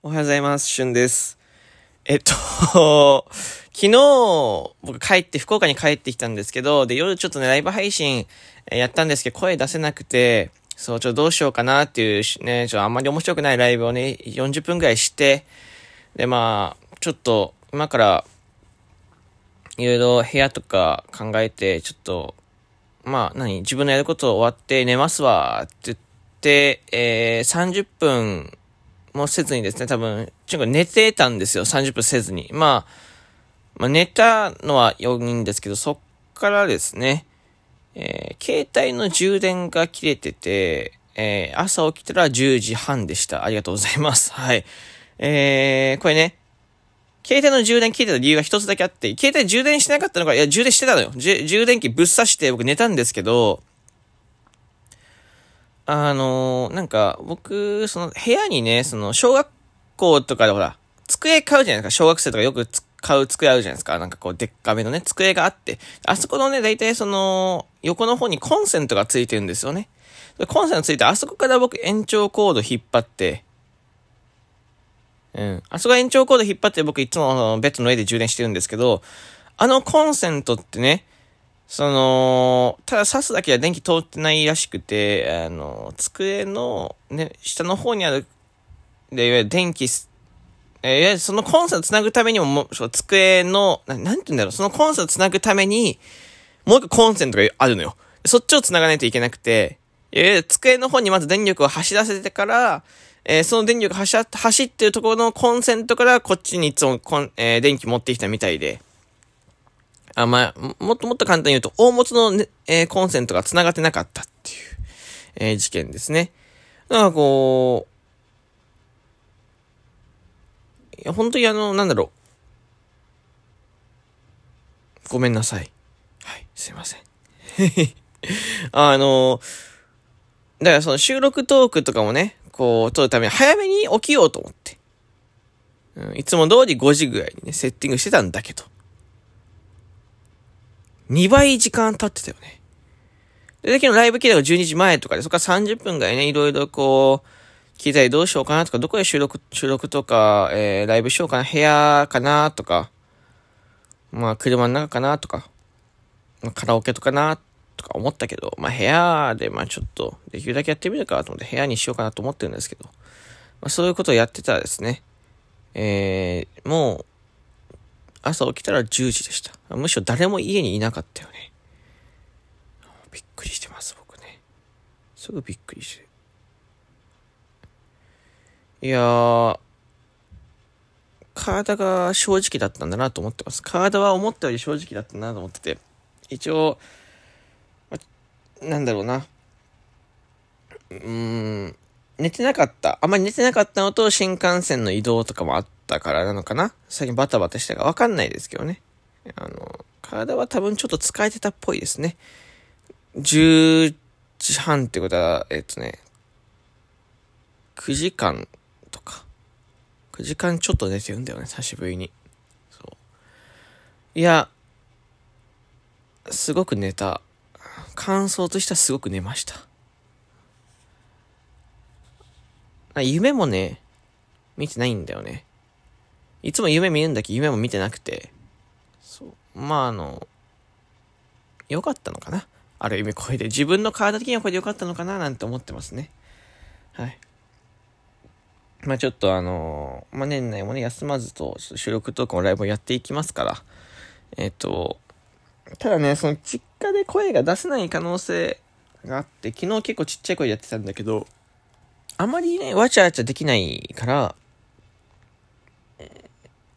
おはようございます。しゅんです。えっと、昨日、僕帰って、福岡に帰ってきたんですけど、で、夜ちょっとね、ライブ配信やったんですけど、声出せなくて、そう、ちょっとどうしようかなっていうね、ちょっとあんまり面白くないライブをね、40分くらいして、で、まあ、ちょっと、今から、いろいろ部屋とか考えて、ちょっと、まあ、何自分のやること終わって寝ますわって言って、えー、30分もせずにですね、多分、ちょっと寝てたんですよ、30分せずに。まあ、まあ、寝たのは4人ですけど、そっからですね、えー、携帯の充電が切れてて、えー、朝起きたら10時半でした。ありがとうございます。はい。えー、これね、携帯の充電切れた理由が一つだけあって、携帯充電してなかったのか、いや、充電してたのよ。充電器ぶっ刺して僕寝たんですけど、あのーなんか、僕、その、部屋にね、その、小学校とかでほら、机買うじゃないですか。小学生とかよく買う机あるじゃないですか。なんかこう、でっかめのね、机があって。あそこのね、大体その、横の方にコンセントがついてるんですよね。コンセントついて、あそこから僕延長コード引っ張って、うん。あそこ延長コード引っ張って僕いつもあのベッドの上で充電してるんですけど、あのコンセントってね、その、ただ挿すだけでは電気通ってないらしくて、あの、机のね、下の方にある、で、いわゆる電気、えいわゆるそのコンセントつなぐためにも、も、そう机の、ななんて言うんだろう、そのコンセントつなぐために、もう一個コンセントがあるのよ。そっちをつながないといけなくて、いわゆる机の方にまず電力を走らせてから、えーその電力走っ走ってるところのコンセントからこっちにいつも、えー電気持ってきたみたいで、あ、まあ、もっともっと簡単に言うと、大元の、ねえーコンセントが繋がってなかったっていう、えー事件ですね。だからこう、いや、本当にあの、なんだろう。ごめんなさい。はい、すいません。あの、だからその収録トークとかもね、こう、撮るために早めに起きようと思って。うん、いつも通り5時ぐらいにね、セッティングしてたんだけど。2倍時間経ってたよね。で、昨日ライブ切れが12時前とかで、そこから30分ぐらいね、いろいろこう、聞いたりどうしようかなとか、どこで収録、収録とか、えー、ライブしようかな、部屋かなとか、まあ、車の中かなとか、まあカラオケとかなとか思ったけど、まあ、部屋で、まあ、ちょっと、できるだけやってみるかと思って、部屋にしようかなと思ってるんですけど、まあ、そういうことをやってたらですね、えー、もう、朝起きたら10時でした。むしろ誰も家にいなかったよね。びっくりしてます、僕ね。すぐびっくりして。いやー、体が正直だったんだなと思ってます。体は思ったより正直だったなと思ってて。一応、まなんだろうな。うーん、寝てなかった。あんまり寝てなかったのと新幹線の移動とかもあったからなのかな？最近バタバタしたかわかんないですけどね。あの、体は多分ちょっと疲れてたっぽいですね。10時半ってことは、えっとね、9時間とか、9時間ちょっと寝てるんだよね、久しぶりに。そう。いや、すごく寝た。感想としてはすごく寝ました。夢もね、見てないんだよね。いつも夢見るんだけど夢も見てなくて。そう。まああの、良かったのかなある意味これで。自分の体的にはこれで良かったのかななんて思ってますね。はい。まあちょっとあのまあ年内もね、休まずと収録とかもライブをやっていきますから。えっ、と、ただね、その実家で声が出せない可能性があって、昨日結構ちっちゃい声でやってたんだけど、あまりね、わちゃわちゃできないから、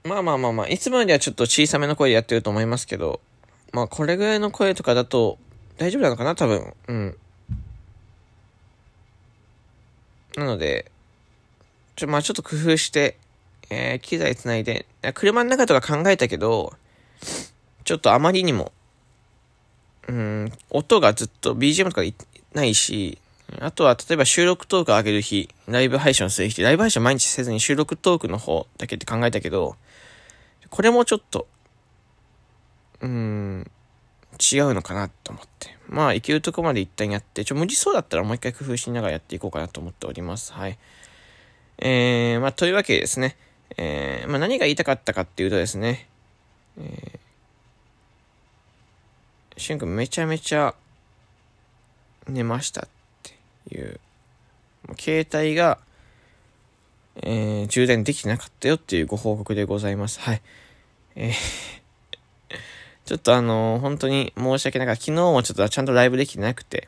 まあまあまあまあ、いつもよりはちょっと小さめの声でやってると思いますけど、まあこれぐらいの声とかだと大丈夫なのかな？多分。うん。なので、ちょ、まあちょっと工夫して、えー、機材つないで、車の中とか考えたけど、ちょっとあまりにも、うん、音がずっと BGM とかないし、あとは例えば収録トーク上げる日、ライブ配信する日、ライブ配信毎日せずに収録トークの方だけって考えたけど、これもちょっと、うーん、違うのかなと思って。まあ、いけるとこまで一旦やって、ちょ、無理そうだったらもう一回工夫しながらやっていこうかなと思っております。はい。えー、まあ、というわけでですね、えー、まあ、何が言いたかったかっていうとですね、えー、しゅんくんめちゃめちゃ寝ましたってい、う携帯が、えー、充電できてなかったよっていうご報告でございます。はい。えー ちょっとあのー、本当に申し訳ないから、昨日もちょっとちゃんとライブできてなくて、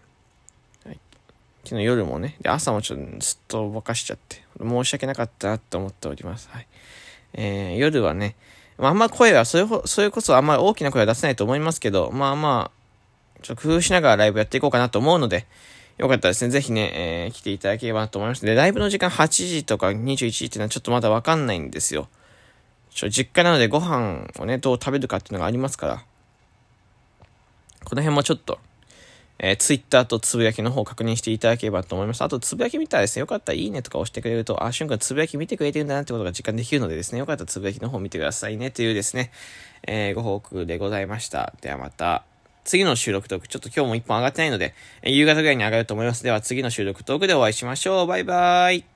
昨日夜もね、で、朝もちょっとずっとぼかしちゃって、申し訳なかったなって思っております。はい。えー、夜はね、まあ、んま声は、それそれこそあんまり大きな声は出せないと思いますけど、まあまあ、ちょっと工夫しながらライブやっていこうかなと思うので、よかったですね。ぜひね、えー、来ていただければなと思います。で、ライブの時間8時とか21時っていうのはちょっとまだわかんないんですよ。ちょ、実家なのでご飯をね、どう食べるかっていうのがありますから。この辺もちょっと、えー、ツイッターとつぶやきの方確認していただければと思います。あと、つぶやき見たらですね、よかったらいいねとか押してくれると、あ、しゅんくんつぶやき見てくれてるんだなってことが実感できるのでですね、よかったらつぶやきの方見てくださいねというですね、えー、ご報告でございました。ではまた、次の収録トーク、ちょっと今日も一本上がってないので、夕方ぐらいに上がると思います。では次の収録トークでお会いしましょう。バイバーイ。